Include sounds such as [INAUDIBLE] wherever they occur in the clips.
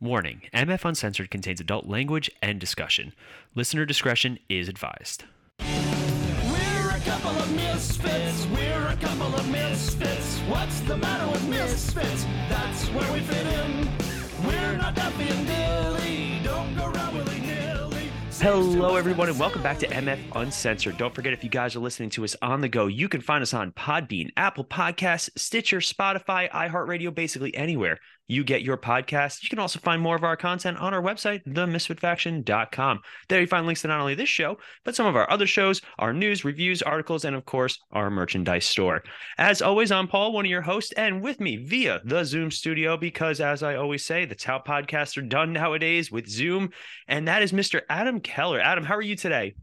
Warning MF Uncensored contains adult language and discussion. Listener discretion is advised. We're a couple of misfits. We're a couple of misfits. What's the matter with misfits? That's where we fit in. We're not Duffy and Dilly. Don't go around willy nilly. Hello, everyone, and welcome back to MF Uncensored. Don't forget, if you guys are listening to us on the go, you can find us on Podbean, Apple Podcasts, Stitcher, Spotify, iHeartRadio, basically anywhere you get your podcast. You can also find more of our content on our website, themisfitfaction.com. There you find links to not only this show, but some of our other shows, our news, reviews, articles, and of course, our merchandise store. As always, I'm Paul, one of your hosts, and with me via the Zoom studio, because as I always say, that's how podcasts are done nowadays with Zoom. And that is Mr. Adam Keller. Adam, how are you today?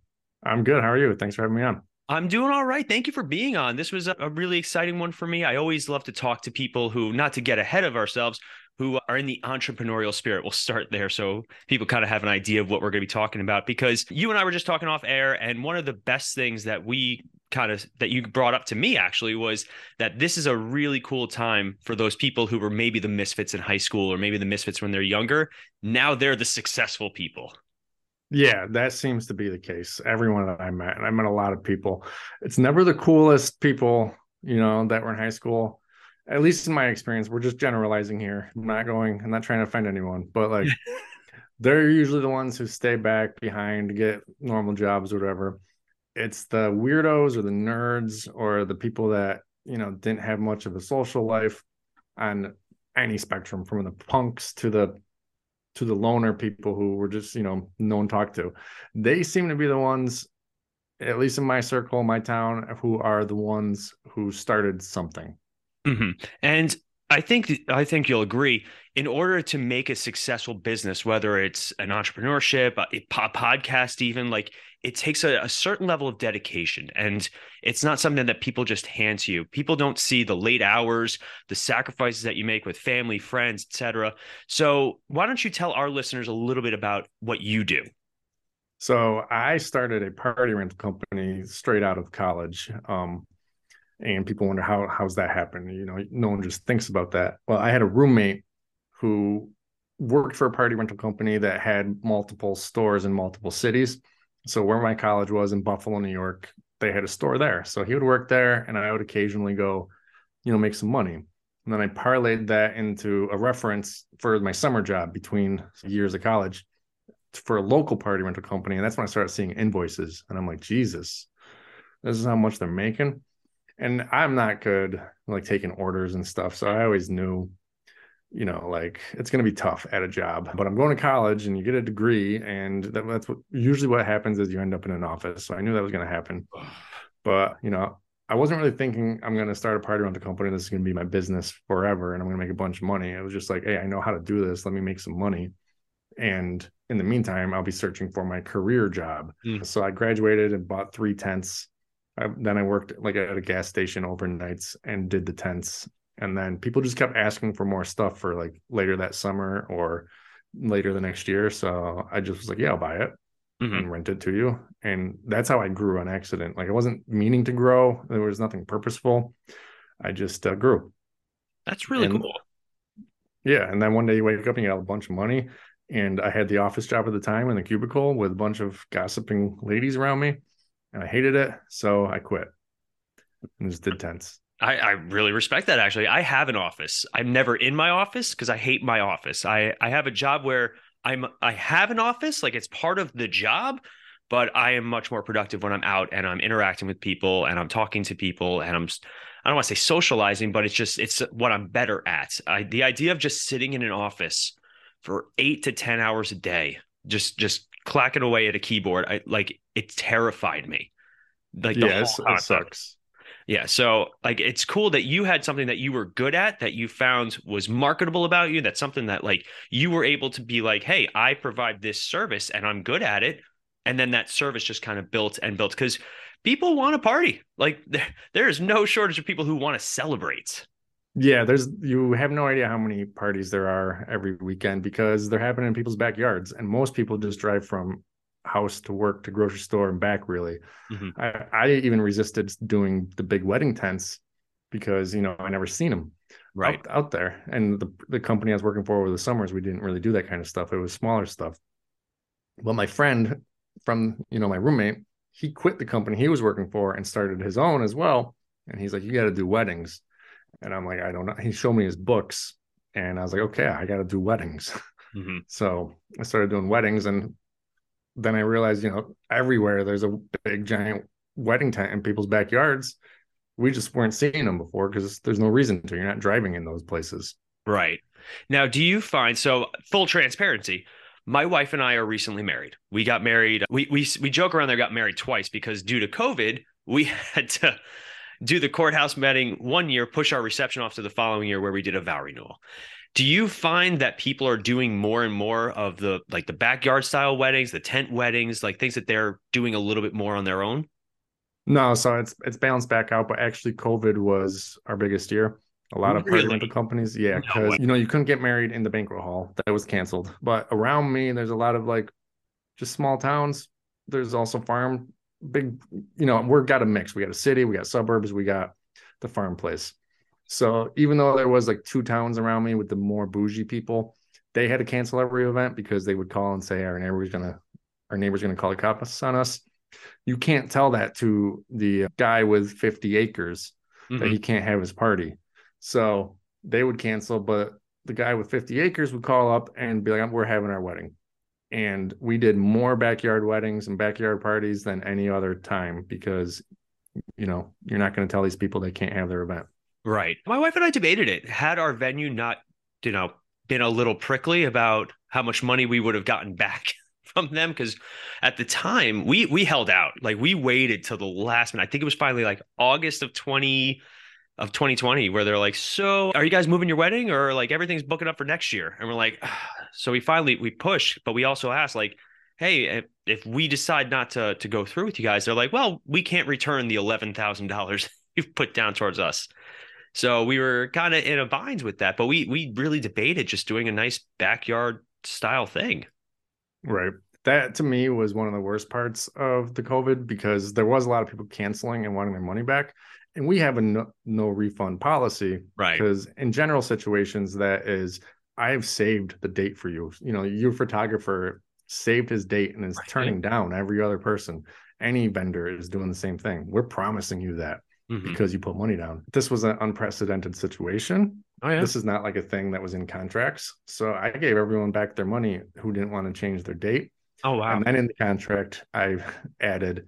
I'm good. How are you? Thanks for having me on. I'm doing all right. Thank you for being on. This was a, really exciting one for me. I always love to talk to people who, not to get ahead of ourselves, who are in the entrepreneurial spirit. We'll start there so people kind of have an idea of what we're going to be talking about because you and I were just talking off air. And one of the best things that we kind of that you brought up to me actually was that this is a really cool time for those people who were maybe the misfits in high school or maybe the misfits when they're younger. Now they're the successful people. Yeah, that seems to be the case. Everyone that I met, I met a lot of people. It's never the coolest people, you know, that were in high school. At least in my experience, we're just generalizing here. I'm not going, I'm not trying to offend anyone, but like [LAUGHS] they're usually the ones who stay back behind, get normal jobs or whatever. It's the weirdos or the nerds or the people that, you know, didn't have much of a social life on any spectrum from the punks to the to the loner people who were just you know no one talked to they seem to be the ones at least in my circle my town who are the ones who started something hmm And I think I think you'll agree. In order to make a successful business, whether it's an entrepreneurship, a, po- podcast, even like it takes a, a certain level of dedication, and it's not something that people just hand to you. People don't see the late hours, the sacrifices that you make with family, friends, etc. So why don't you tell our listeners a little bit about what you do? so i started a party rental company straight out of college um, and people wonder how how's that happen you know no one just thinks about that well i had a roommate who worked for a party rental company that had multiple stores in multiple cities so where my college was in buffalo new york they had a store there. So he would work there and i would occasionally go you know make some money. And then i parlayed that into a reference for my summer job between years of college for a local party rental company. And that's when i started seeing invoices. And i'm like jesus this is how much they're making. And I'm not good like taking orders and stuff. So I always knew, you know, like it's going to be tough at a job. But I'm going to college and you get a degree, and that, that's what usually what happens is you end up in an office. So I knew that was going to happen. But you know, I wasn't really thinking I'm going to start a party rental company. This is going to be my business forever, and I'm going to make a bunch of money. It was just like, hey, I know how to do this. Let me make some money. And in the meantime, I'll be searching for my career job. Mm. So I graduated and bought three tents I, then I worked like at a gas station overnights and did the tents. And then people just kept asking for more stuff for like later that summer or later the next year. So I just was like, yeah, I'll buy it Mhm. and rent it to you. And that's how I grew on accident. Like I wasn't meaning to grow. There was nothing purposeful. I just uh, grew. That's really And- cool. Yeah. And then one day you wake up and you got a bunch of money. And I had the office job at the time in the cubicle with a bunch of gossiping ladies around me. And I hated it. So I quit and just did tents. I, I really respect that actually. I have an office. I'm never in my office because I hate my office. I, I have a job where I'm I have an office, like it's part of the job, but I am much more productive when I'm out and I'm interacting with people and I'm talking to people and I'm I don't want to say socializing, but it's just it's what I'm better at. I, the idea of just sitting in an office for eight to ten hours a day, just just clacking away at a keyboard, I like it terrified me. Like the yeah, whole it's- it sucks. Yeah. So like it's cool that you had something that you were good at that you found was marketable about you. That's something that like you were able to be like, hey, I provide this service and I'm good at it. And then that service just kind of built and built because people want to party. Like [LAUGHS] there, there is no shortage of people who want to celebrate. Yeah, there's you have no idea how many parties there are every weekend because they're happening in people's backyards, and most people just drive from house to work to grocery store and back. Really, Mhm. I, I even resisted doing the big wedding tents because you know I never seen them. Right. out, out there. And the the company I was working for over the summers, we didn't really do that kind of stuff. It was smaller stuff. But my friend from you know my roommate, he quit the company he was working for and started his own as well. And he's like, "You got to do weddings," and I'm like, "I don't know." He showed me his books, and I was like, "Okay, I got to do weddings." Mhm. [LAUGHS] So I started doing weddings, and then I realized, you know, everywhere there's a big giant wedding tent in people's backyards. We just weren't seeing them before because there's no reason to. You're not driving in those places. Right. Now, do you find so full transparency? My wife and I are recently married. We got married. We we we joke around there got married twice because due to COVID, we [LAUGHS] had to do the courthouse wedding one year, push our reception off to the following year where we did a vow renewal. Do you find that people are doing more and more of the like the backyard style weddings, the tent weddings, like things that they're doing a little bit more on their own? No, so it's it's balanced back out, but actually COVID was our biggest year. A lot of Really? rental companies, yeah, because way. you know you couldn't get married in the banquet hall. That was canceled. But around me, there's a lot of like just small towns. There's also farm, big. You know, we've got a mix. We got a city, we got suburbs, we got the farm place. So even though there was like two towns around me with the more bougie people, they had to cancel every event because they would call and say our neighbor's gonna our neighbor's gonna call the cops on us. You can't tell that to the guy with 50 acres that Mhm. he can't have his party. So they would cancel, but the guy with 50 acres would call up and be like, We're having our wedding. And we did more backyard weddings and backyard parties than any other time because, you know, you're not going to tell these people they can't have their event. Right. My wife and I debated it. Had our venue not, you know, been a little prickly about how much money we would have gotten back [LAUGHS] from them, because at the time we we held out. Like we waited till the last minute. I think it was finally like August of 20 of 2020 where they're like, "So, are you guys moving your wedding or like everything's booking up for next year?" And we're like, [SIGHS] so we finally we pushed, but we also asked like, "Hey, if, if we decide not to to go through with you guys, they're like, "Well, we can't return the $11,000 [LAUGHS] you've put down towards us." So we were kind of in a bind with that, but we we really debated just doing a nice backyard style thing. Right. That to me was one of the worst parts of the COVID because there was a lot of people canceling and wanting their money back. And we have a no, no refund policy Right. because in general situations that is i have saved the date for you you know your photographer saved his date and is Right. turning down every other person any vendor is doing the same thing we're promising you that Mhm. because you put money down. This was an unprecedented situation. Oh yeah. this is not like a thing that was in contracts. So i gave everyone back their money who didn't want to change their date. Oh wow. and then in the contract i [LAUGHS] added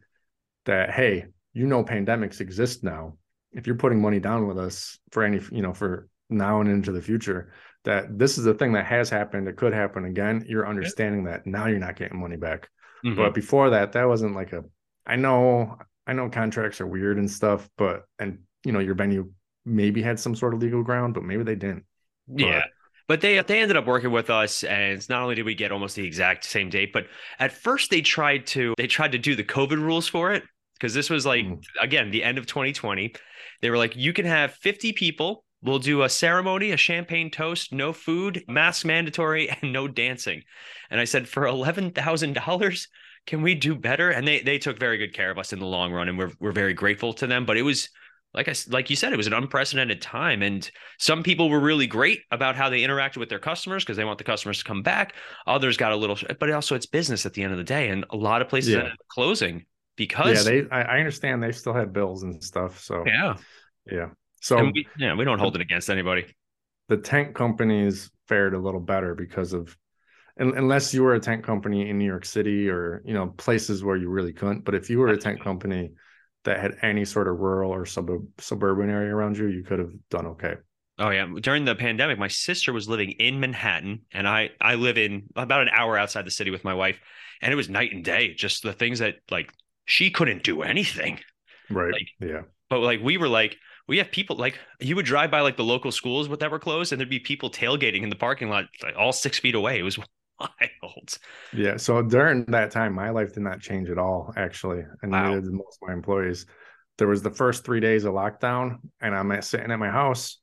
that hey you know pandemics exist now. If you're putting money down with us for any you know for now and into the future that this is a thing that has happened. It could happen again. You're understanding that now you're not getting money back. Mhm. but before that that wasn't like a i know i know contracts are weird and stuff but and you know your venue maybe had some sort of legal ground but maybe they didn't Yeah. But they they ended up working with us, and not only did we get almost the exact same date, but at first they tried to they tried to do the COVID rules for it because this was like Mm. again the end of 2020. They were like, you can have 50 people. We'll do a ceremony, a champagne toast, no food, mask mandatory, and no dancing. And I said, for eleven thousand dollars, can we do better? And they they took very good care of us in the long run, and we're we're very grateful to them. But it was like I like you said, it was an unprecedented time, and some people were really great about how they interacted with their customers because they want the customers to come back. Others got a little, but also it's business at the end of the day, and a lot of places Yeah. ended up closing yeah because they I, I understand they still had bills and stuff so yeah. yeah so we, yeah, we don't hold it against anybody. the tent companies fared a little better because of unless you were a tent company in New York City or you know places where you really couldn't but if you were a tent company that had any sort of rural or sub- suburban area around you you could have done okay. Oh yeah, during the pandemic, my sister was living in Manhattan, and I I live in about an hour outside the city with my wife, and it was night and day. Just the things that like she couldn't do anything, right. Like- yeah. but like we were like we have people like you would drive by like the local schools that were closed, and there'd be people tailgating in the parking lot, like all six feet away. It was wild. yeah so during that time my life did not change at all actually and Wow. neither did most of my employees there was the first three days of lockdown and i'm at, sitting at my house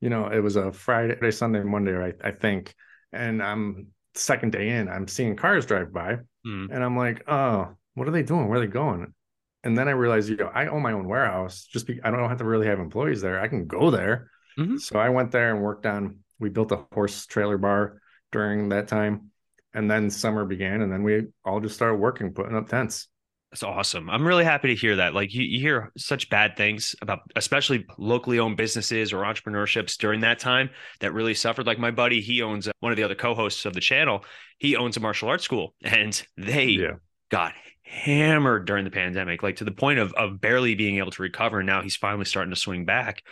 you know it was a friday sunday monday I, I think and i'm second day in i'm seeing cars drive by Hmm. and i'm like oh what are they doing where are they going and then i realized you know i own my own warehouse just be, i don't have to really have employees there i can go there Mhm. So I went there and worked on. We built a horse trailer bar during that time, and then summer began, and then we all just started working, putting up tents. That's awesome. I'm really happy to hear that. Like you, you hear such bad things about especially locally owned businesses or entrepreneurships during that time that really suffered. Like my buddy, he owns uh, one of the other co-hosts of the channel. He owns a martial arts school [LAUGHS] and they Yeah, got hammered during the pandemic, like to the point of of barely being able to recover. And now he's finally starting to swing back.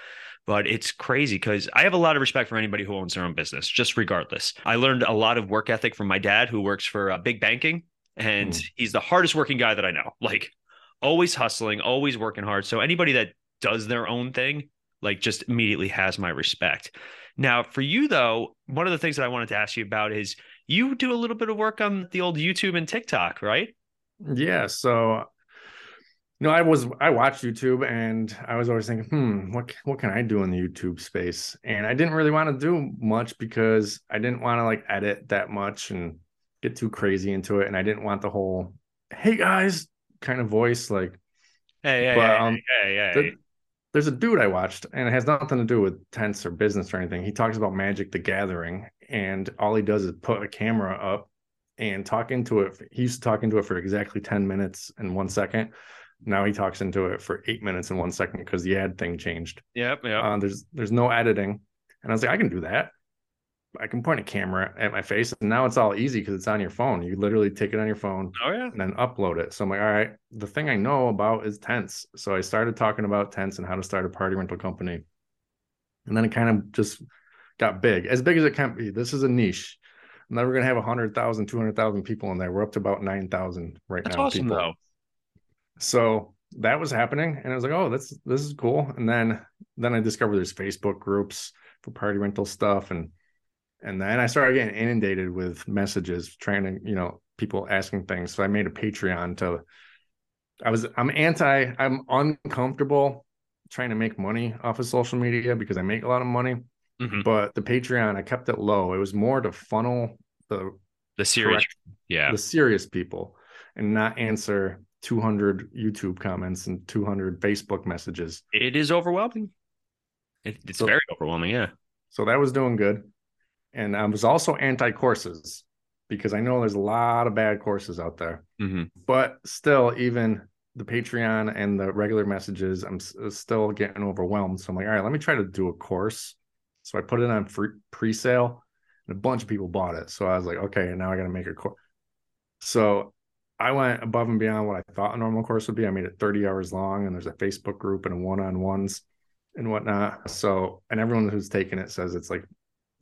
But it's crazy because I have a lot of respect for anybody who owns their own business, just regardless. I learned a lot of work ethic from my dad, who works for uh, big banking, and Mm. he's the hardest working guy that I know. Like always hustling, always working hard. So anybody that does their own thing, like just immediately has my respect. Now, for you though, one of the things that I wanted to ask you about is you do a little bit of work on the old YouTube and TikTok, right? yeah. So, you know, I was I watched YouTube, and I was always thinking, hmm, what what can I do in the YouTube space? And I didn't really want to do much because I didn't want to like edit that much and get too crazy into it, and I didn't want the whole "Hey guys" kind of voice like. Hey, hey, But, hey, um, the- there's a dude I watched, and it has nothing to do with tents or business or anything. He talks about Magic the Gathering, and all he does is put a camera up and talk into it. He used to talk into it for exactly 10 minutes and one second. Now he talks into it for eight minutes and one second because the ad thing changed. Yep, yep. Uh, there's there's no editing, and I was like, I can do that. I can point a camera at my face, and now it's all easy because it's on your phone. You literally take it on your phone, oh yeah. and then upload it. So I'm like, all right, the thing I know about is tents. So I started talking about tents and how to start a party rental company. And then it kind of just got big, as big as it can be. This is a niche. I'm never going to have 100,000, 200,000 people in there. We're up to about 9,000 right That's now. awesome people. though. So that was happening. And I was like, oh, that's, this is cool. And then, then I discovered there's Facebook groups for party rental stuff. And, and then I started getting inundated with messages trying to, you know, people asking things. So I made a Patreon to, I was, I'm anti, I'm uncomfortable trying to make money off of social media because I make a lot of money. Mhm. But the Patreon, I kept it low. It was more to funnel the The serious, correct, Yeah. the serious people and not answer 200 YouTube comments and 200 Facebook messages. It is overwhelming. It, it's So- very overwhelming. Yeah. So that was doing good. And I was also anti courses because I know there's a lot of bad courses out there. hmm But still, even the Patreon and the regular messages, I'm uh, still getting overwhelmed. So I'm like, all right, let me try to do a course. So I put it on free pre-sale and a bunch of people bought it. So I was like, okay, now I got to make a course. So I went above and beyond what I thought a normal course would be. I made it 30 hours long and there's a Facebook group and a one-on-ones and whatnot. So, and everyone who's taken it says it's like,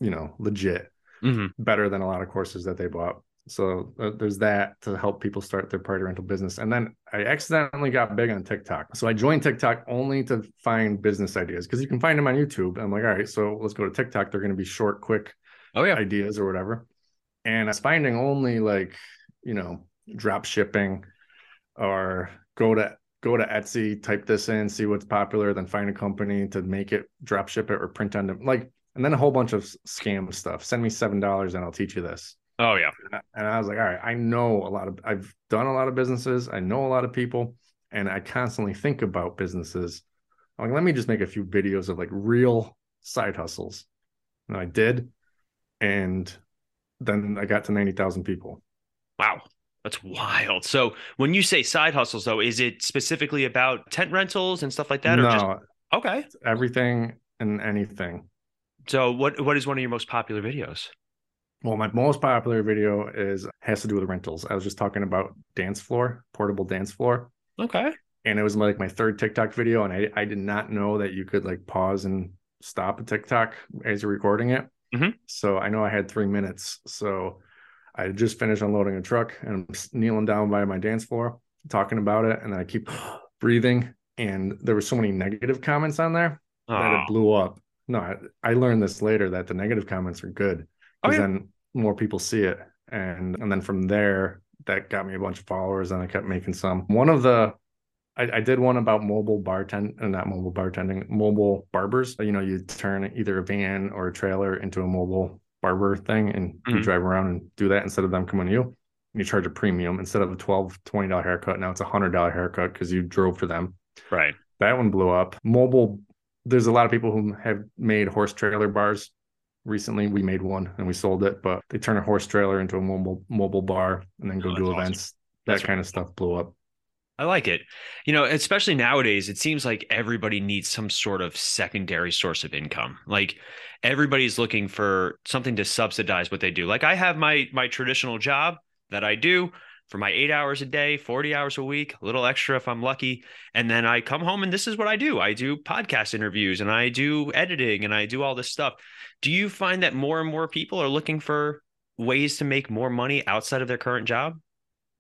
you know, legit hmm better than a lot of courses that they bought. So uh, there's that to help people start their party rental business. And then I accidentally got big on TikTok. So I joined TikTok only to find business ideas because you can find them on YouTube. I'm like, all right, so let's go to TikTok. They're going to be short, quick Oh yeah. ideas or whatever. And I was finding only like, you know, drop shipping or go to go to Etsy, type this in, see what's popular, then find a company to make it, drop ship it, or print on them. Like, and then a whole bunch of scam stuff. Send me seven dollars and I'll teach you this. Oh yeah. And I was like, all right, I know a lot of I've done a lot of businesses, I know a lot of people, and I constantly think about businesses. I'm like, let me just make a few videos of like real side hustles. And I did. And then I got to 90,000 people. Wow. That's wild. So when you say side hustles though, is it specifically about tent rentals and stuff like that? no, Or just okay. everything and anything. So what what is one of your most popular videos? Well, my most popular video is has to do with rentals. I was just talking about dance floor, portable dance floor. Okay. and it was like my third TikTok video, and I I did not know that you could like pause and stop a TikTok as you're recording it. Mhm. So I know I had three minutes. So I just finished unloading a truck, and I'm kneeling down by my dance floor talking about it, and then I keep [GASPS] breathing, and there were so many negative comments on there that Oh, it ah. blew up. No, I, I learned this later that the negative comments are good Oh, because yeah. then more people see it, and and then from there that got me a bunch of followers, and I kept making some. One of the I, I did one about mobile bartend, and not mobile bartending, mobile barbers. You know, you turn either a van or a trailer into a mobile barber thing, and you Mhm. drive around and do that instead of them coming to you. And you charge a premium instead of a 12 $20 haircut. Now it's a $100 haircut because you drove for them right. that one blew up. Mobile there's a lot of people who have made horse trailer bars recently we made one and we sold it but they turn a horse trailer into a mobile mobile bar and then go Oh, do awesome. events that That's kind of stuff blew up I like it. You know, especially nowadays, it seems like everybody needs some sort of secondary source of income. Like everybody's looking for something to subsidize what they do. Like I have my my traditional job that I do for my 8 hours a day, 40 hours a week, a little extra if I'm lucky, and then I come home and this is what I do. I do podcast interviews and I do editing and I do all this stuff. Do you find that more and more people are looking for ways to make more money outside of their current job?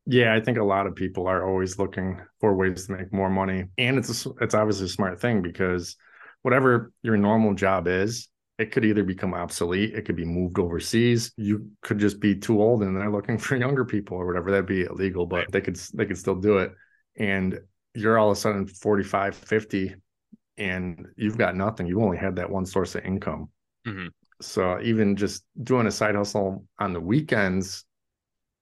Yeah, I think a lot of people are always looking for ways to make more money, and it's a, it's obviously a smart thing because whatever your normal job is, it could either become obsolete, it could be moved overseas, you could just be too old, and they're looking [LAUGHS] for younger people or whatever. That'd be illegal, but they could they could still do it. And you're all of a sudden 45, 50, and you've got nothing. You only had that one source of income. Mhm. So even just doing a side hustle on the weekends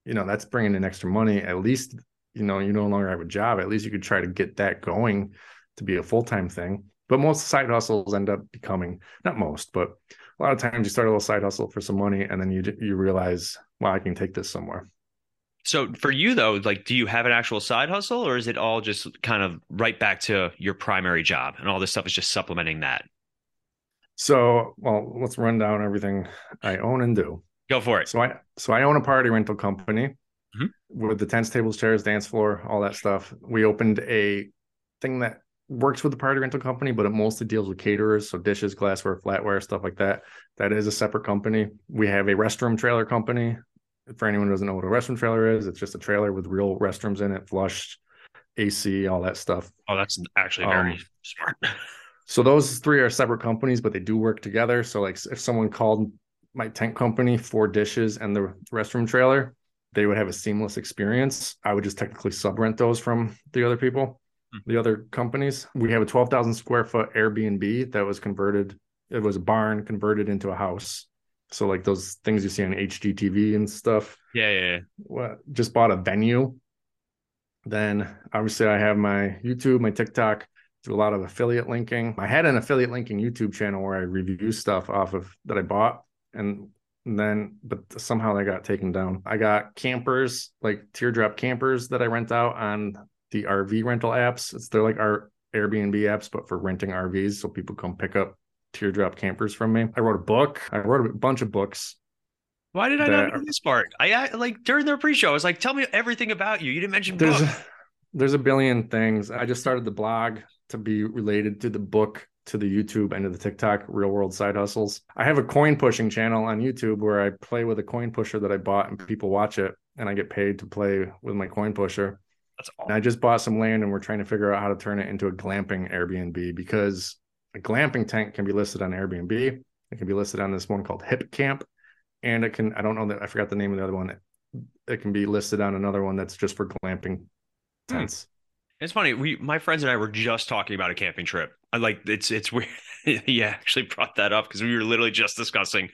you know that's bringing in extra money. At least you know you no longer have a job. At least you could try to get that going to be a full-time thing. But most side hustles end up becoming not most but a lot of times you start a little side hustle for some money and then you you realize wow i can take this somewhere. So for you though, like do you have an actual side hustle or is it all just kind of right back to your primary job and all this stuff is just supplementing that? so well let's run down everything i own and do Go for it. So I so I own a party rental company Mhm. with the tents, tables, chairs, dance floor, all that stuff. We opened a thing that works with the party rental company, but it mostly deals with caterers, so dishes, glassware, flatware, stuff like that. That is a separate company. We have a restroom trailer company. For anyone who doesn't know what a restroom trailer is, it's just a trailer with real restrooms in it, flush, AC, all that stuff. Oh, that's actually very Um, smart. [LAUGHS] So those three are separate companies, but they do work together. So like if someone called my tent company for dishes and the restroom trailer, they would have a seamless experience. I would just technically sub rent those from the other people, Hmm. the other companies. We have a 12,000 square foot Airbnb that was converted. It was a barn converted into a house. So like those things you see on HGTV and stuff. Yeah, yeah, yeah. Just bought a venue. Then obviously I have my YouTube, my TikTok, do a lot of affiliate linking. I had an affiliate linking YouTube channel where I review stuff off of that I bought and then but somehow they got taken down. I got campers, like teardrop campers that I rent out on the RV rental apps. It's they're like our Airbnb apps, but for renting RVs. So people come pick up teardrop campers from me. I wrote a book. I wrote a bunch of books. Why did I not know this part? I I- like during the pre-show, I was like, tell me everything about you. You didn't mention there's books. there's a billion things. I just started the blog to be related to the book, to the YouTube, and to the TikTok real world side hustles. I have a coin pushing channel on YouTube where I play with a coin pusher that I bought and people watch it and I get paid to play with my coin pusher. That's And all. I just bought some land and we're trying to figure out how to turn it into a glamping Airbnb because a glamping tent can be listed on Airbnb. It can be listed on this one called Hipcamp. And it can, I don't know that I forgot the name of the other one. It can be listed on another one that's just for glamping Hmm. It's funny. We my friends and I were just talking about a camping trip. I like it's it's weird. [LAUGHS] yeah, actually brought that up because we were literally just discussing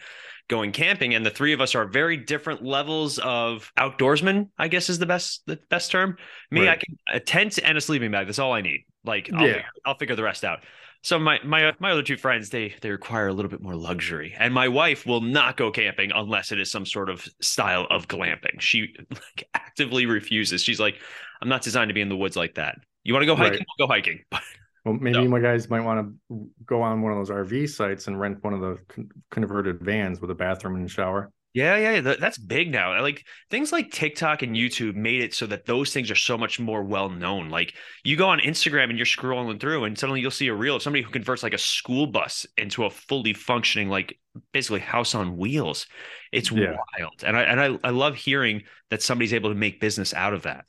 going camping, and the three of us are very different levels of outdoorsmen. I guess is the best the best term. Me, I can a tent and a sleeping bag. That's all I need. Like I'll, Yeah. figure, I'll figure the rest out. So my my my other two friends they they require a little bit more luxury, and my wife will not go camping unless it is some sort of style of glamping. She like [LAUGHS] actively refuses. She's like, I'm not designed to be in the woods like that. You want to go hiking? Right. We'll go hiking. [LAUGHS] Well, maybe No. my guys might want to go on one of those RV sites and rent one of the con- converted vans with a bathroom and shower. Yeah, yeah, that, that's big now. Like things like TikTok and YouTube made it so that those things are so much more well known. Like you go on Instagram and you're scrolling through, and suddenly you'll see a reel of somebody who converts like a school bus into a fully functioning, like basically house on wheels. It's Yeah. wild, and I and I I love hearing that somebody's able to make business out of that.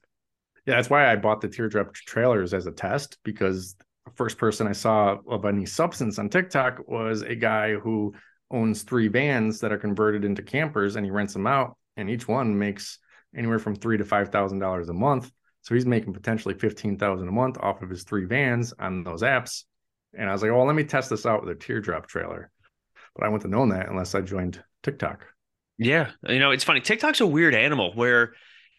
Yeah, that's why I bought the teardrop trailers as a test because the first person I saw of any substance on TikTok was a guy who owns three vans that are converted into campers and he rents them out, and each one makes anywhere from three to five thousand dollars a month. So he's making potentially fifteen thousand a month off of his three vans on those apps. And I was like, well let me test this out with a teardrop trailer. But I wouldn't have known that unless I joined TikTok. Yeah, you know, it's funny. TikTok's a weird animal where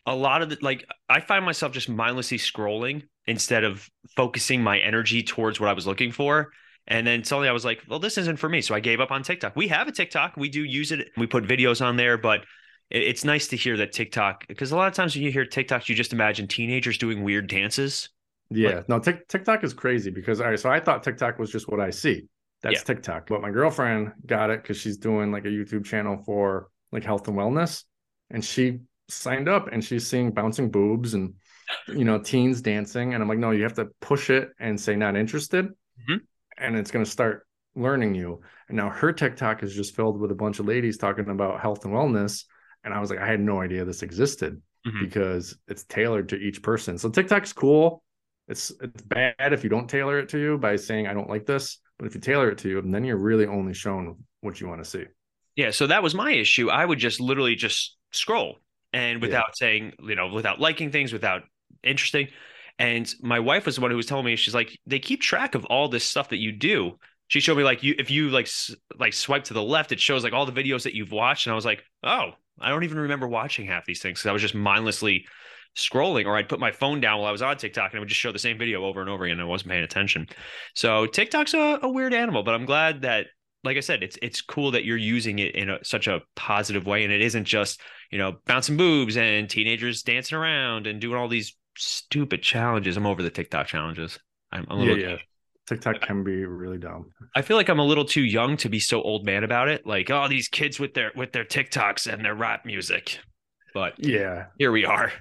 a lot of the like I find myself just mindlessly scrolling instead of focusing my energy towards what I was looking for. And then suddenly I was like, well, this isn't for me. So I gave up on TikTok. We have a TikTok. We do use it. We put videos on there, but it's nice to hear that TikTok, because a lot of times when you hear TikToks, you just imagine teenagers doing weird dances. Yeah, Like- no, Tik TikTok is crazy because all right, so I thought TikTok was just what I see. That's Yeah. TikTok. But my girlfriend got it because she's doing like a YouTube channel for like health and wellness. And she signed up and she's seeing bouncing boobs and you know, teens dancing. And I'm like, no, you have to push it and say not interested. And it's gonna start learning you. And now her TikTok is just filled with a bunch of ladies talking about health and wellness. And I was like, I had no idea this existed Mhm. because it's tailored to each person. So TikTok's cool. It's it's bad if you don't tailor it to you by saying I don't like this, but if you tailor it to you, then you're really only shown what you want to see. Yeah, so that was my issue. I would just literally just scroll and Yeah. without saying, you know, without liking things, without interesting. And my wife was the one who was telling me, she's like, they keep track of all this stuff that you do. She showed me like you if you like like swipe to the left, it shows like all the videos that you've watched, and I was like, oh, I don't even remember watching half these things because I was just mindlessly scrolling, or I'd put my phone down while I was on TikTok and it would just show the same video over and over again. And I wasn't paying attention. So TikTok's a, a weird animal, but I'm glad that like I said, it's it's cool that you're using it in a, such a positive way, and it isn't just you know bouncing boobs and teenagers dancing around and doing all these stupid challenges. I'm over the TikTok challenges. I'm a Yeah, little. yeah. TikTok can be really dumb. I feel like I'm a little too young to be so old man about it. Like, oh, these kids with their with their TikToks and their rap music. But Yeah. here we are.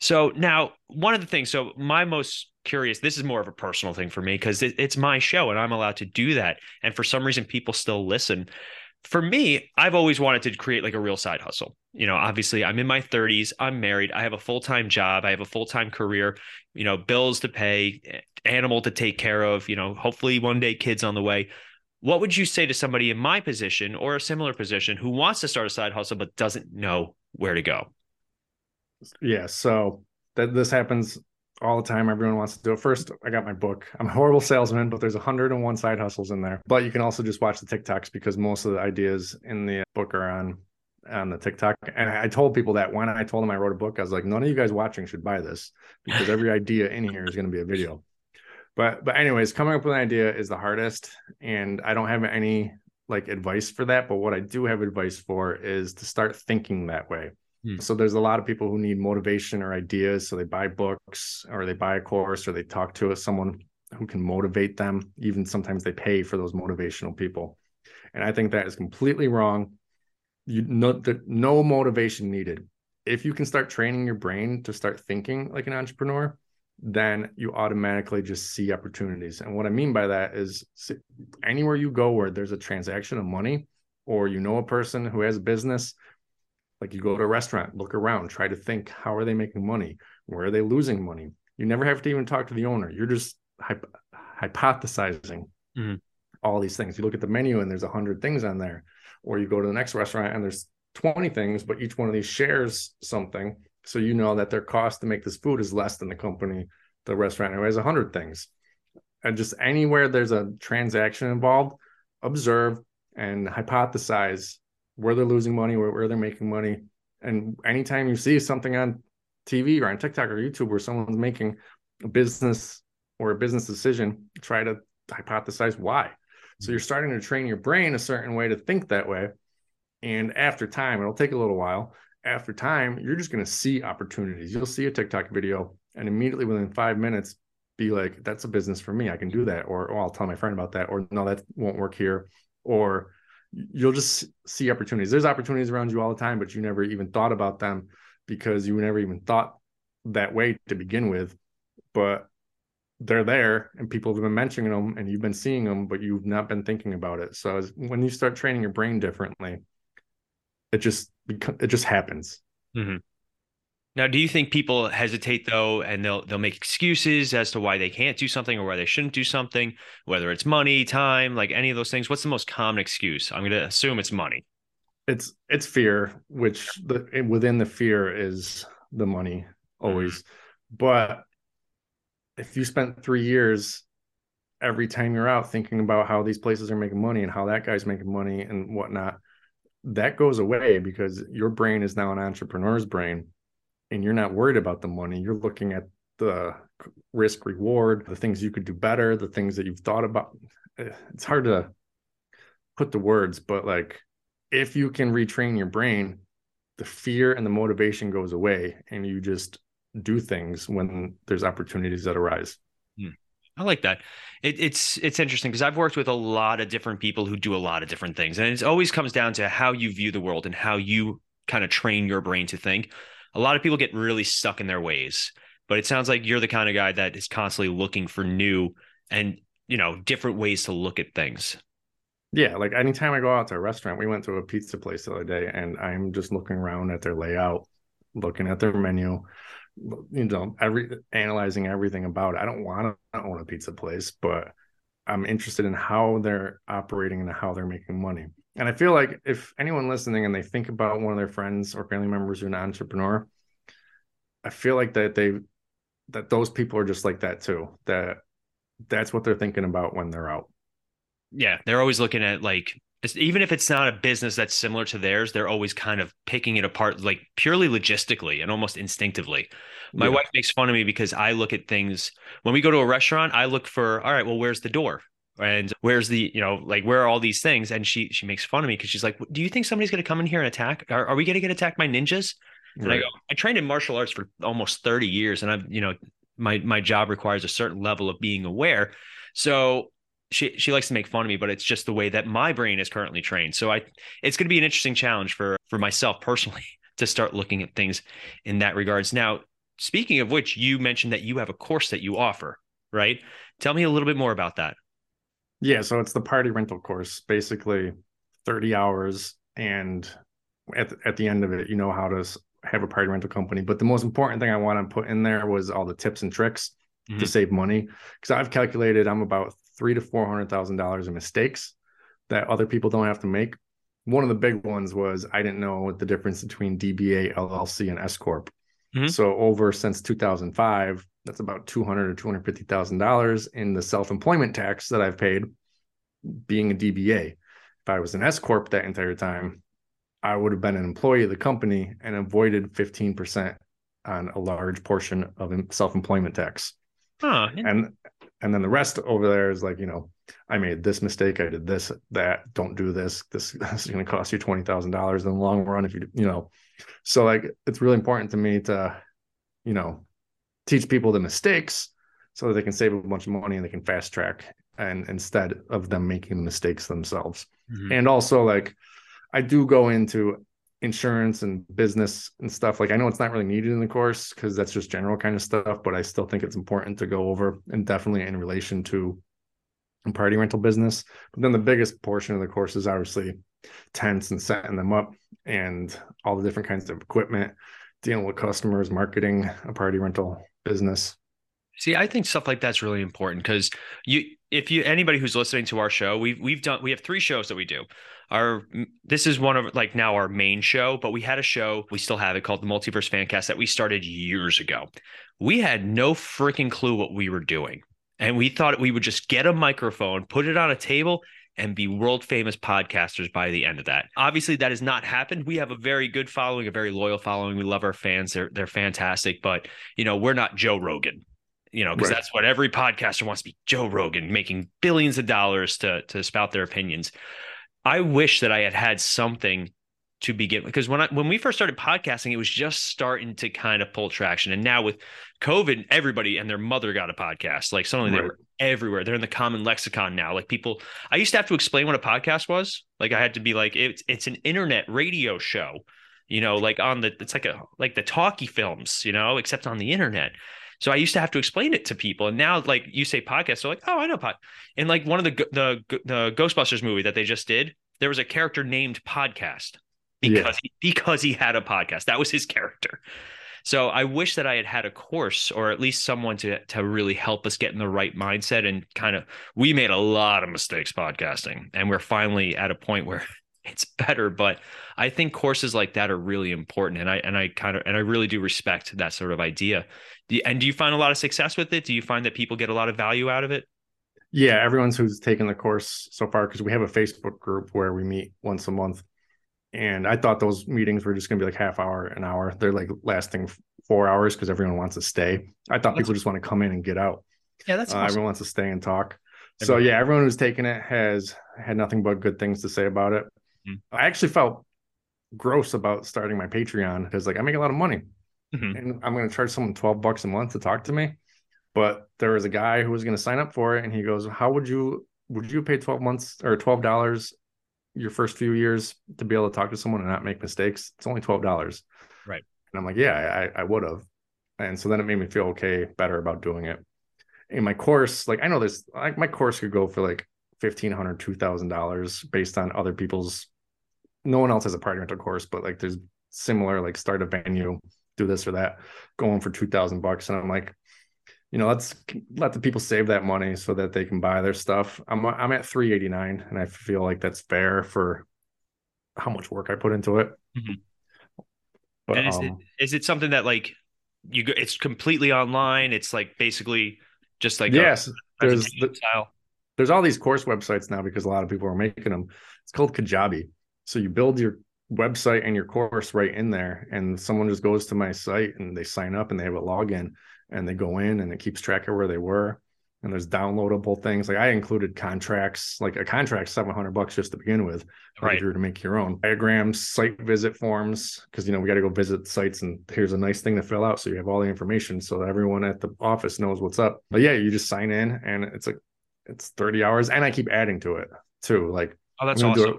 So now, one of the things, so my most curious, this is more of a personal thing for me because it, it's my show and I'm allowed to do that. And for some reason, people still listen. For me, I've always wanted to create like a real side hustle. You know, obviously, I'm in my 30s, I'm married, I have a full time job, I have a full time career, you know, bills to pay, animal to take care of, you know, hopefully one day kids on the way. What would you say to somebody in my position or a similar position who wants to start a side hustle but doesn't know where to go? Yeah. So that this happens all the time. Everyone wants to do it. First, I got my book. I'm a horrible salesman, but there's 101 side hustles in there. But you can also just watch the TikToks because most of the ideas in the book are on on the TikTok. And I told people that when I told them I wrote a book, I was like, none of you guys watching should buy this because every [LAUGHS] idea in here is going to be a video. But but anyways, coming up with an idea is the hardest, and I don't have any like advice for that. But what I do have advice for is to start thinking that way. Hmm. So there's a lot of people who need motivation or ideas, so they buy books or they buy a course or they talk to someone who can motivate them. Even sometimes they pay for those motivational people, and I think that is completely wrong. You the, no motivation needed. If you can start training your brain to start thinking like an entrepreneur, then you automatically just see opportunities. And what I mean by that is anywhere you go where there's a transaction of money or you know a person who has a business, like you go to a restaurant, look around, try to think how are they making money? Where are they losing money? You never have to even talk to the owner. You're just hyp- hypothesizing Mhm. all these things. You look at the menu and there's a hundred things on there, or you go to the next restaurant and there's 20 things, but each one of these shares something. So you know that their cost to make this food is less than the company, the restaurant who has a hundred things. And just anywhere there's a transaction involved, observe and hypothesize where they're losing money, where, where they're making money. And anytime you see something on TV or on TikTok or YouTube where someone's making a business or a business decision, try to hypothesize why. So you're starting to train your brain a certain way to think that way. And after time, it'll take a little while. After time, you're just going to see opportunities. You'll see a TikTok video and immediately within five minutes, be like, that's a business for me. I can do that. Or, oh, I'll tell my friend about that. Or, no, that won't work here. Or you'll just see opportunities. There's opportunities around you all the time, but you never even thought about them because you never even thought that way to begin with. But they're there and people have been mentioning them and you've been seeing them, but you've not been thinking about it. So as, when you start training your brain differently, it just it just happens. Mm-hmm. Now, do you think people hesitate though, and they'll they'll make excuses as to why they can't do something or why they shouldn't do something, whether it's money, time, like any of those things? What's the most common excuse? I'm going to assume it's money. It's it's fear, which the within the fear is the money mm-hmm. always. But if you spent three years every time you're out thinking about how these places are making money and how that guy's making money and whatnot, that goes away because your brain is now an entrepreneur's brain and you're not worried about the money. You're looking at the risk reward, the things you could do better, the things that you've thought about. Eh, it's hard to put the words, but like if you can retrain your brain, the fear and the motivation goes away and you just do things when there's opportunities that arise. Hmm. I like that. It, it's it's interesting because I've worked with a lot of different people who do a lot of different things, and it always comes down to how you view the world and how you kind of train your brain to think. A lot of people get really stuck in their ways, but it sounds like you're the kind of guy that is constantly looking for new and you know different ways to look at things. Yeah, like anytime I go out to a restaurant, we went to a pizza place the other day, and I'm just looking around at their layout, looking at their menu, you know, every analyzing everything about it. I don't want to own a pizza place, but I'm interested in how they're operating and how they're making money. And I feel like if anyone listening and they think about one of their friends or family members who's an entrepreneur, I feel like that they that those people are just like that too. That that's what they're thinking about when they're out. Yeah, they're always looking at like even if it's not a business that's similar to theirs, they're always kind of picking it apart, like purely logistically and almost instinctively. My yeah. wife makes fun of me because I look at things when we go to a restaurant, I look for, all right, well, where's the door? And where's the, you know, like where are all these things? And she she makes fun of me because she's like, Do you think somebody's gonna come in here and attack? Are, are we gonna get attacked by ninjas? And right. I go, I trained in martial arts for almost 30 years, and I've, you know, my my job requires a certain level of being aware. So she she likes to make fun of me, but it's just the way that my brain is currently trained. So I it's going to be an interesting challenge for for myself personally [LAUGHS] to start looking at things in that regards. Now, speaking of which, you mentioned that you have a course that you offer, right? Tell me a little bit more about that. Yeah, so it's the party rental course, basically 30 hours and at the, at the end of it, you know how to have a party rental company, but the most important thing I want to put in there was all the tips and tricks mm-hmm. to save money because I've calculated I'm about three to four hundred thousand dollars in mistakes that other people don't have to make. One of the big ones was I didn't know what the difference between DBA, LLC, and S corp. Mm-hmm. So over since 2005, that's about two hundred or two hundred fifty thousand dollars in the self employment tax that I've paid being a DBA. If I was an S corp that entire time, I would have been an employee of the company and avoided fifteen percent on a large portion of self employment tax. Huh. And and then the rest over there is like you know i made this mistake i did this that don't do this this, [LAUGHS] this is going to cost you $20000 in the long run if you you know so like it's really important to me to you know teach people the mistakes so that they can save a bunch of money and they can fast track and instead of them making the mistakes themselves. Mm-hmm. and also like i do go into insurance and business and stuff. Like i know it's not really needed in the course because that's just general kind of stuff but i still think it's important to go over and definitely in relation to party rental business. But then the biggest portion of the course is obviously tents and setting them up and all the different kinds of equipment dealing with customers marketing a party rental business See, I think stuff like that's really important because you, if you, anybody who's listening to our show, we've we've done we have three shows that we do our this is one of like now our main show, but we had a show, we still have it called the Multiverse Fancast that we started years ago. We had no freaking clue what we were doing. And we thought we would just get a microphone, put it on a table, and be world famous podcasters by the end of that. Obviously, that has not happened. We have a very good following, a very loyal following. We love our fans. They're they're fantastic, but you know, we're not Joe Rogan. You know, because right. that's what every podcaster wants to be Joe Rogan, making billions of dollars to to spout their opinions. I wish that I had had something to begin with because when I when we first started podcasting, it was just starting to kind of pull traction. And now with COVID, everybody and their mother got a podcast. Like suddenly right. they were everywhere. They're in the common lexicon now. Like people, I used to have to explain what a podcast was. Like I had to be like, it's it's an internet radio show, you know, like on the it's like a like the talkie films, you know, except on the internet. So I used to have to explain it to people, and now like you say podcast, they're like, oh, I know pod. And like one of the the the Ghostbusters movie that they just did, there was a character named Podcast because yeah. he, because he had a podcast. That was his character. So I wish that I had had a course or at least someone to to really help us get in the right mindset and kind of we made a lot of mistakes podcasting and we're finally at a point where [LAUGHS] it's better but I think courses like that are really important and I and I kind of and I really do respect that sort of idea and do you find a lot of success with it? Do you find that people get a lot of value out of it? Yeah, everyone's who's taken the course so far because we have a Facebook group where we meet once a month. And I thought those meetings were just going to be like half hour, an hour. They're like lasting four hours because everyone wants to stay. I thought that's people just want to come in and get out. Yeah, that's uh, awesome. everyone wants to stay and talk. So yeah, everyone who's taken it has had nothing but good things to say about it. Mhm. I actually felt gross about starting my Patreon because like I make a lot of money Mhm. and I'm going to charge someone 12 bucks a month to talk to me. But there was a guy who was going to sign up for it and he goes, "How would you would you pay 12 months or $12 your first few years to be able to talk to someone and not make mistakes? It's only $12." Right. And I'm like, "Yeah, I I would have." And so then it made me feel okay better about doing it. In my course, like I know this like my course could go for like $1500 $2000 based on other people's no one else has a party rental course, but like there's similar like start a venue, do this or that, going for two thousand bucks. And I'm like, you know, let's let the people save that money so that they can buy their stuff. I'm I'm at three eighty nine, and I feel like that's fair for how much work I put into it. Mhm. But and is, um, it, is it something that like you go, it's completely online? It's like basically just like a yes, there's the, style. there's all these course websites now because a lot of people are making them. It's called Kajabi. So you build your website and your course right in there, and someone just goes to my site and they sign up and they have a login and they go in and it keeps track of where they were. And there's downloadable things like I included contracts, like a contract, 700 bucks just to begin with. Right. If you were to make your own diagrams, site visit forms, because you know we got to go visit sites, and here's a nice thing to fill out, so you have all the information, so that everyone at the office knows what's up. But yeah, you just sign in, and it's like it's 30 hours, and I keep adding to it too. Like Oh, that's I'm awesome. a,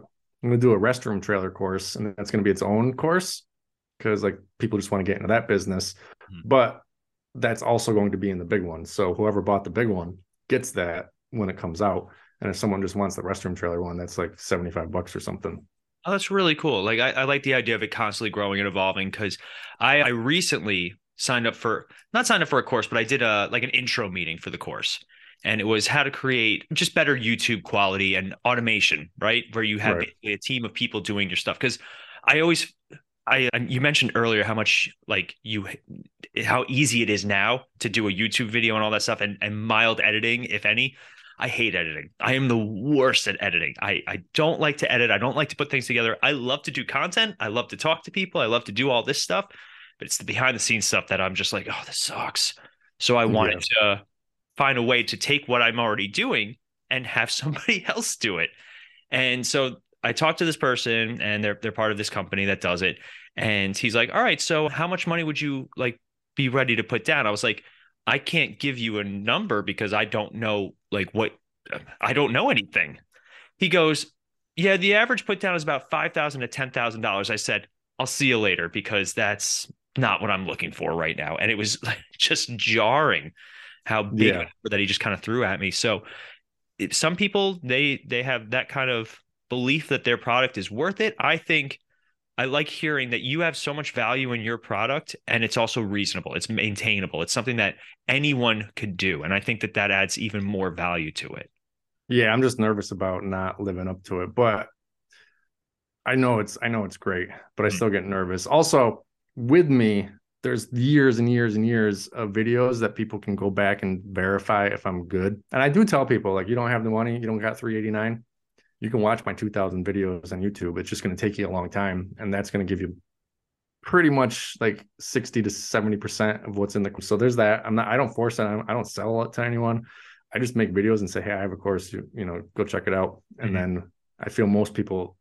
I'm gonna do a restroom trailer course, and that's gonna be its own course because like people just want to get into that business. Mhm. But that's also going to be in the big one. So whoever bought the big one gets that when it comes out. And if someone just wants the restroom trailer one, that's like 75 bucks or something. Oh, that's really cool. Like I, I like the idea of it constantly growing and evolving because I, I recently signed up for not signed up for a course, but I did a like an intro meeting for the course. And it was how to create just better YouTube quality and automation, right? Where you have Right. basically a team of people doing your stuff. Because I always I uh, you mentioned earlier how much like you how easy it is now to do a YouTube video and all that stuff and, and mild editing, if any. I hate editing. I am the worst at editing. I, I don't like to edit. I don't like to put things together. I love to do content. I love to talk to people. I love to do all this stuff, but it's the behind the scenes stuff that I'm just like, oh, this sucks. So I wanted to find a way to take what I'm already doing and have [LAUGHS] somebody else do it. And so I talked to this person and they're they're part of this company that does it. And he's like, All right, so how much money would you like be ready to put down? I was like, I can't give you a number because I don't know like what I don't know anything. He goes, Yeah, the average put down is about five thousand to ten thousand dollars. I said, I'll see you later because that's not what I'm looking for right now. And it was [LAUGHS] just jarring how big Yeah. that he just kind of threw at me. So some people they they have that kind of belief that their product is worth it. I think I like hearing that you have so much value in your product and it's also reasonable. It's maintainable. It's something that anyone could do. And I think that that adds even more value to it. Yeah, I'm just nervous about not living up to it, but I know it's I know it's great, but I Mm. still get nervous. Also, with me, there's years and years and years of videos that people can go back and verify if I'm good. And I do tell people like you don't have the money, you don't got 389, you can watch my 2000 videos on YouTube. It's just going to take you a long time and that's going to give you pretty much like 60 to 70% of what's in the course. so there's that. I'm not I don't force it. I don't, sell it to anyone. I just make videos and say, "Hey, I have a course. You, you know, go check it out." And Mhm. then I feel most people,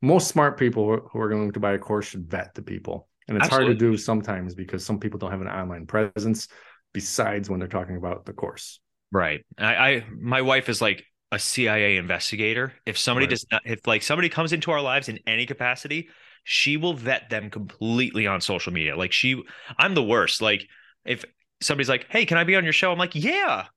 most smart people who- who are going to buy a course should vet the people, and it's hard to do sometimes because some people don't have an online presence besides when they're talking about the course. Right. I, I my wife is like a CIA investigator. If somebody Right. does not if like somebody comes into our lives in any capacity, she will vet them completely on social media. Like she I'm the worst. Like if somebody's like, "Hey, can I be on your show?" I'm like, "Yeah."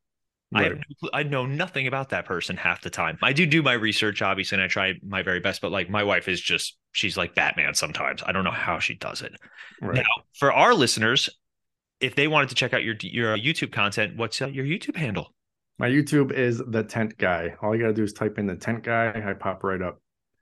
I Right. no I know nothing about that person half the time. I do do my research obviously and I try my very best, but like my wife is just she's like Batman sometimes. I don't know how she does it. Right. Now, for our listeners, if they wanted to check out your your YouTube content, what's uh, your YouTube handle? My YouTube is the tent guy. All you got to do is type in the tent guy. I pop right up.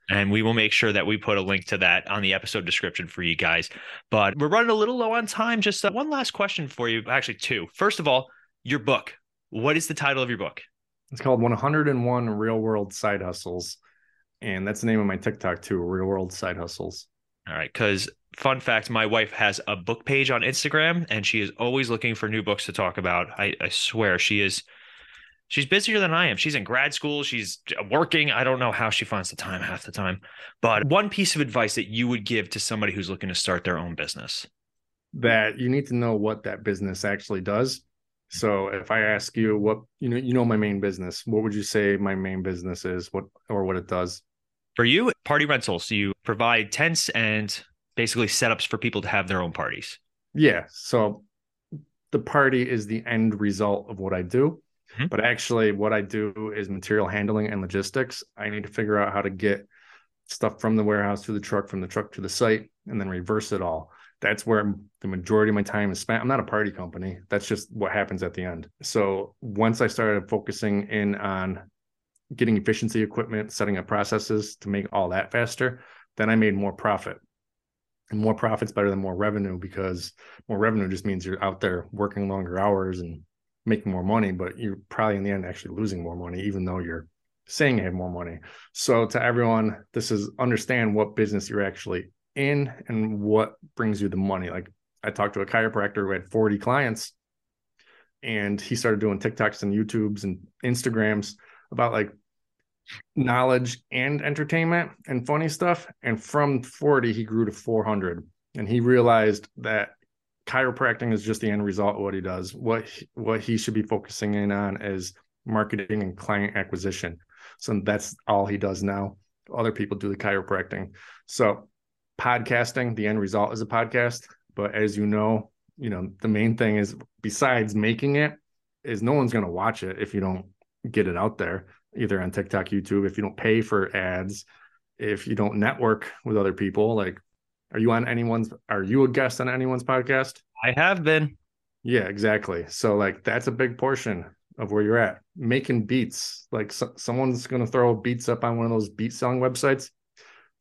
And we will make sure that we put a link to that on the episode description for you guys. But we're running a little low on time. Just uh, one last question for you. Actually, two. First of all, your book. What is the title of your book? It's called 101 Real World Side Hustles, and that's the name of my TikTok too. Real World Side Hustles. All right. Because, fun fact, my wife has a book page on Instagram and she is always looking for new books to talk about. I, I swear she is. She's busier than I am. She's in grad school. She's working. I don't know how she finds the time half the time. But one piece of advice that you would give to somebody who's looking to start their own business. That you need to know what that business actually does. So if I ask you what you know, you know my main business, what would you say my main business is? What or what it does? For you, party rentals. So you provide tents and basically setups for people to have their own parties. Yeah. So the party is the end result of what I do. Mhm. But actually, what I do is material handling and logistics. I need to figure out how to get stuff from the warehouse to the truck, from the truck to the site, and then reverse it all. That's where the majority of my time is spent. I'm not a party company. That's just what happens at the end. So once I started focusing in on getting efficiency equipment, setting up processes to make all that faster, then I made more profit. And more profit's better than more revenue because more revenue just means you're out there working longer hours and making more money, but you're probably in the end actually losing more money, even though you're saying you have more money. So to everyone, this is understand what business you're actually in and what brings you the money. Like I talked to a chiropractor who had 40 clients and he started doing TikToks and YouTubes and Instagrams about like knowledge and entertainment and funny stuff. And from 40, he grew to 400. And he realized that chiropractic is just the end result of what he does. What what he should be focusing in on is marketing and client acquisition. So that's all he does now. Other people do the chiropractic. So podcasting, the end result is a podcast. But as you know, you know, the main thing is besides making it, is no one's gonna watch it if you don't get it out there, either on TikTok, YouTube, if you don't pay for ads, if you don't network with other people, like are you on anyone's are you a guest on anyone's podcast? I have been. Yeah, exactly. So like that's a big portion of where you're at. Making beats. Like so, someone's going to throw beats up on one of those beat selling websites.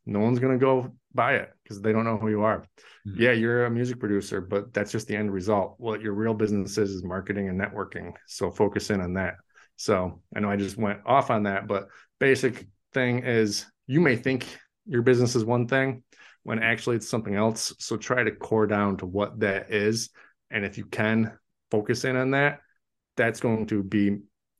No one's going to go buy it because they don't know who you are. Mhm. Yeah, you're a music producer, but that's just the end result. What your real business is is marketing and networking. So focus in on that. So I know I just went off on that, but basic thing is you may think your business is one thing when actually it's something else. So try to core down to what that is. And if you can focus in on that, that's going to be,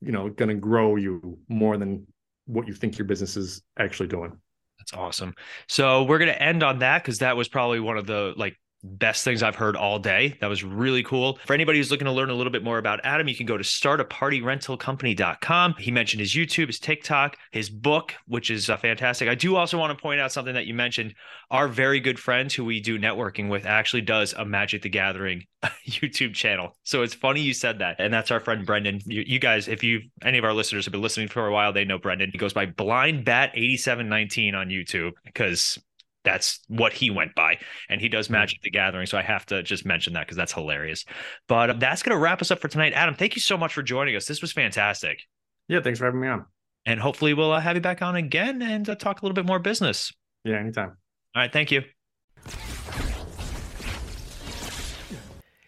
you know, going to grow you more than what you think your business is actually doing. That's awesome. So we're gonna end on that because that was probably one of the like best things I've heard all day. That was really cool. For anybody who's looking to learn a little bit more about Adam, you can go to startapartyrentalcompany.com. He mentioned his YouTube, his TikTok, his book, which is uh, fantastic. I do also want to point out something that you mentioned. Our very good friend who we do networking with actually does a Magic the Gathering [LAUGHS] YouTube channel. So it's funny you said that. And that's our friend Brendan. You, you guys, if you any of our listeners have been listening for a while, they know Brendan. He goes by Blind Bat 8719 on YouTube because that's what he went by. And he does magic the gathering so i have to just mention that because that's hilarious. But uh, that's going to wrap us up for tonight. Adam thank you so much for joining us. This was fantastic. Yeah, thanks for having me on. and hopefully we'll uh, have you back on again and uh, talk a little bit more business. Yeah, anytime. all right thank you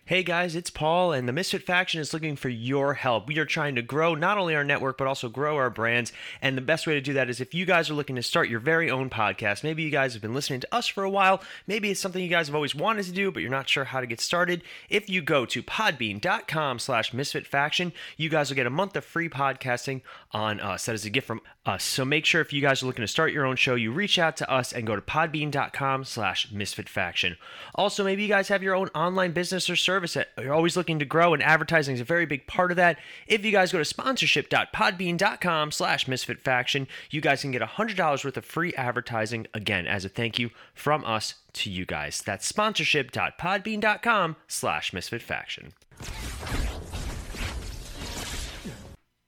Hey guys, it's Paul, and the Misfit Faction is looking for your help. We are trying to grow not only our network, but also grow our brands. And the best way to do that is if you guys are looking to start your very own podcast. Maybe you guys have been listening to us for a while. Maybe it's something you guys have always wanted to do, but you're not sure how to get started. If you go to podbean.com slash misfit faction, you guys will get a month of free podcasting on us. That is a gift from us. So make sure if you guys are looking to start your own show, you reach out to us and go to podbean.com slash misfit faction. Also, maybe you guys have your own online business or service that you're always looking to grow, and advertising is a very big part of that. If you guys go to sponsorship.podbean.com slash misfit faction, you guys can get $100 worth of free advertising again as a thank you from us to you guys. That's sponsorship.podbean.com slash misfit faction.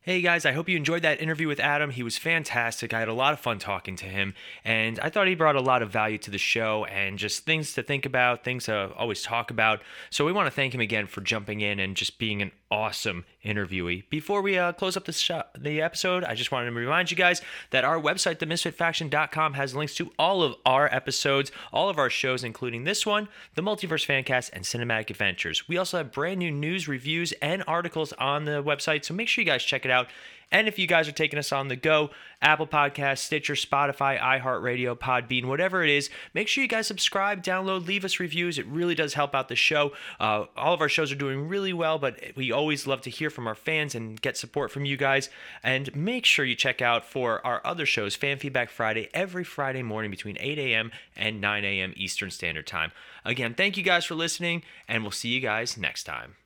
Hey guys, I hope you enjoyed that interview with Adam. He was fantastic. I had a lot of fun talking to him, and I thought he brought a lot of value to the show and just things to think about, things to always talk about. So we want to thank him again for jumping in and just being an awesome interviewee. Before we uh, close up the, sh- the episode, I just wanted to remind you guys that our website, themisfitfaction.com, has links to all of our episodes, all of our shows, including this one, the Multiverse Fancast, and Cinematic Adventures. We also have brand new news, reviews, and articles on the website, so make sure you guys check it out out. And if you guys are taking us on the go, Apple Podcasts, Stitcher, Spotify, iHeartRadio, Podbean, whatever it is, make sure you guys subscribe, download, leave us reviews. It really does help out the show. Uh, all of our shows are doing really well, but we always love to hear from our fans and get support from you guys. And make sure you check out for our other shows, Fan Feedback Friday, every Friday morning between 8 a.m. and 9 a.m. Eastern Standard Time. Again, thank you guys for listening, and we'll see you guys next time.